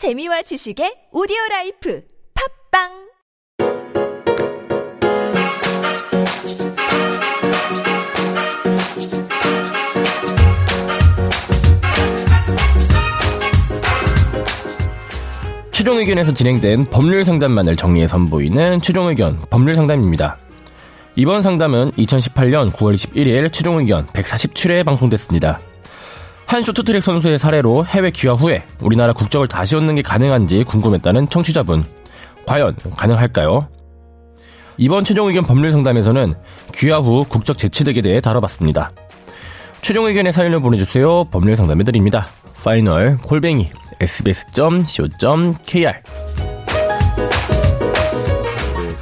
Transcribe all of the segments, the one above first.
재미와 지식의 오디오 life 팟빵 최종 의견에서 진행된 법률 상담만을 정리해 선보이는 최종 의견 법률 상담입니다. 이번 상담은 2018년 9월 21일 최종 의견 147회에 방송됐습니다. 한 쇼트트랙 선수의 사례로 해외 귀화 후에 우리나라 국적을 다시 얻는 게 가능한지 궁금했다는 청취자분. 과연 가능할까요? 이번 최종 의견 법률 상담에서는 귀화 후 국적 재취득에 대해 다뤄봤습니다. 최종 의견의 사연을 보내주세요. 법률 상담해 드립니다. final 골뱅이 sbs.co.kr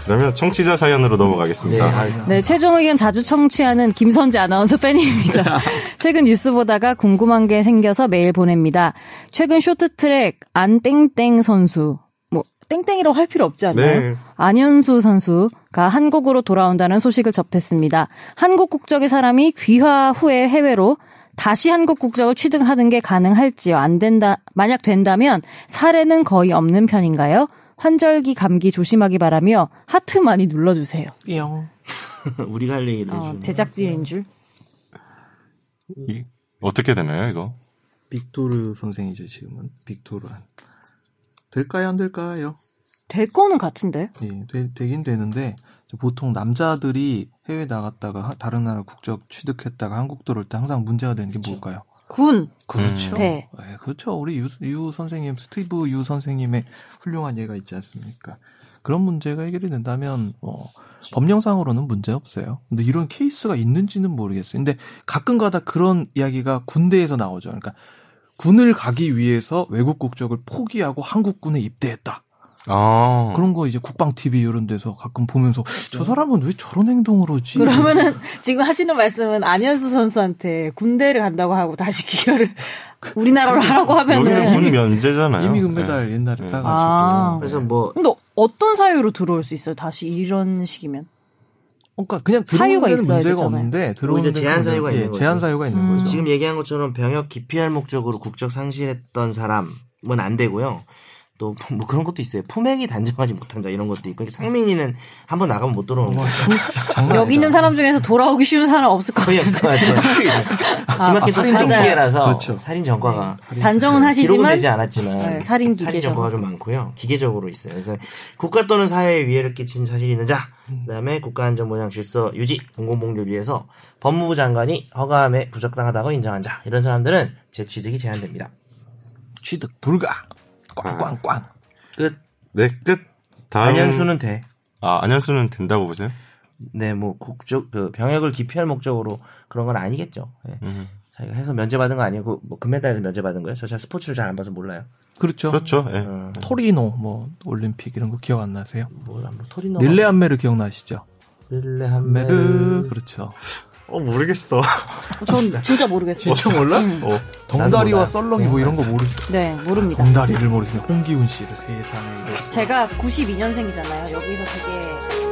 그러면 청취자 사연으로 넘어가겠습니다. 네, 최종 의견 자주 청취하는 김선재 아나운서 팬입니다. 최근 뉴스 보다가 궁금한 게 생겨서 메일 보냅니다. 최근 쇼트트랙 안땡땡 선수, 뭐 땡땡이라고 할 필요 없지 않나요? 네. 안현수 선수가 한국으로 돌아온다는 소식을 접했습니다. 한국 국적의 사람이 귀화 후에 해외로 다시 한국 국적을 취득하는 게 가능할지요? 안 된다, 만약 된다면 사례는 거의 없는 편인가요? 환절기 감기 조심하기 바라며 하트 많이 눌러주세요. 뿅. 우리가 할 얘기를 어, 제작진인 줄. 이- 어떻게 되나요, 이거? 빅토르 선생이죠, 지금은. 빅토르한. 될까요, 안 될까요? 될 거는 같은데. 예, 되, 되긴 되는데, 보통 남자들이 해외 나갔다가 하- 다른 나라 국적 취득했다가 한국 들어올 때 항상 문제가 되는 게 뭘까요? 군. 그렇죠. 네. 예, 그렇죠. 우리 유, 유 선생님, 스티브 유 선생님의 훌륭한 예가 있지 않습니까? 그런 문제가 해결이 된다면, 어, 법령상으로는 문제 없어요. 근데 이런 케이스가 있는지는 모르겠어요. 근데 가끔 가다 그런 이야기가 군대에서 나오죠. 그러니까 군을 가기 위해서 외국 국적을 포기하고 한국군에 입대했다. 아. 그런 거 이제 국방 TV 이런 데서 가끔 보면서 저 사람은 왜 저런 행동을 하지? 그러면은 지금 하시는 말씀은 안현수 선수한테 군대를 간다고 하고 다시 기여를 우리나라로 하라고 하면은. 군 면제잖아요. 이미 금메달 옛날에 네. 따가지고. 아. 그래서 뭐 근데 어떤 사유로 들어올 수 있어요? 다시 이런 식이면? 그러니까 그냥 사유가 들어오는 데는 있어야 문제가 되잖아요. 없는데 들어오는 제한 사유가 예, 있는 거죠. 제한 사유가 있는 음. 거죠. 지금 얘기한 것처럼 병역 기피할 목적으로 국적 상실했던 사람은 안 되고요. 또 뭐 그런 것도 있어요. 품행이 단정하지 못한 자 이런 것도 있고 상민이는 한번 나가면 못 들어오는 거예요. 장난 여기 있는 사람 중에서 돌아오기 쉬운 사람 없을 것 거의 같은데. 없어요. 김학기 또 살인 살인 전과. 기계라서 그렇죠. 살인 전과가 단정은 기록은 하시지만 되지 않았지만 네, 살인 기계죠. 전과가 좀 많고요. 기계적으로 있어요. 그래서 국가 또는 사회에 위해를 끼친 사실이 있는 자, 그다음에 국가안전보장 질서 유지, 공공복리를 위해서 법무부 장관이 허가함에 부적당하다고 인정한 자 이런 사람들은 재취득이 제한됩니다. 취득 불가. 꽝꽝꽝. 끝. 네, 끝. 다음. 안현수는 돼. 아, 안현수는 된다고 보세요? 네, 뭐 국적 그 병역을 기피할 목적으로 그런 건 아니겠죠. 예. 음. 자기가 해서 면제받은 거 아니고 뭐 금메달 면제받은 거예요. 저잘 스포츠를 잘 안 봐서 몰라요. 그렇죠. 그렇죠. 예. 어, 토리노 뭐 올림픽 이런 거 기억 안 나세요? 몰라, 뭐 토리노. 릴레 한메르 기억나시죠? 릴레 메르 한메르. 그렇죠. 어, 모르겠어. 전 진짜 모르겠어요. 진짜 몰라? 어. 덩다리와. 썰렁이 뭐 이런 거 모르죠? 네, 모릅니다. 덩다리를 모르시네. 홍기훈 씨를 세상에. 제가 92년생이잖아요. 여기서 되게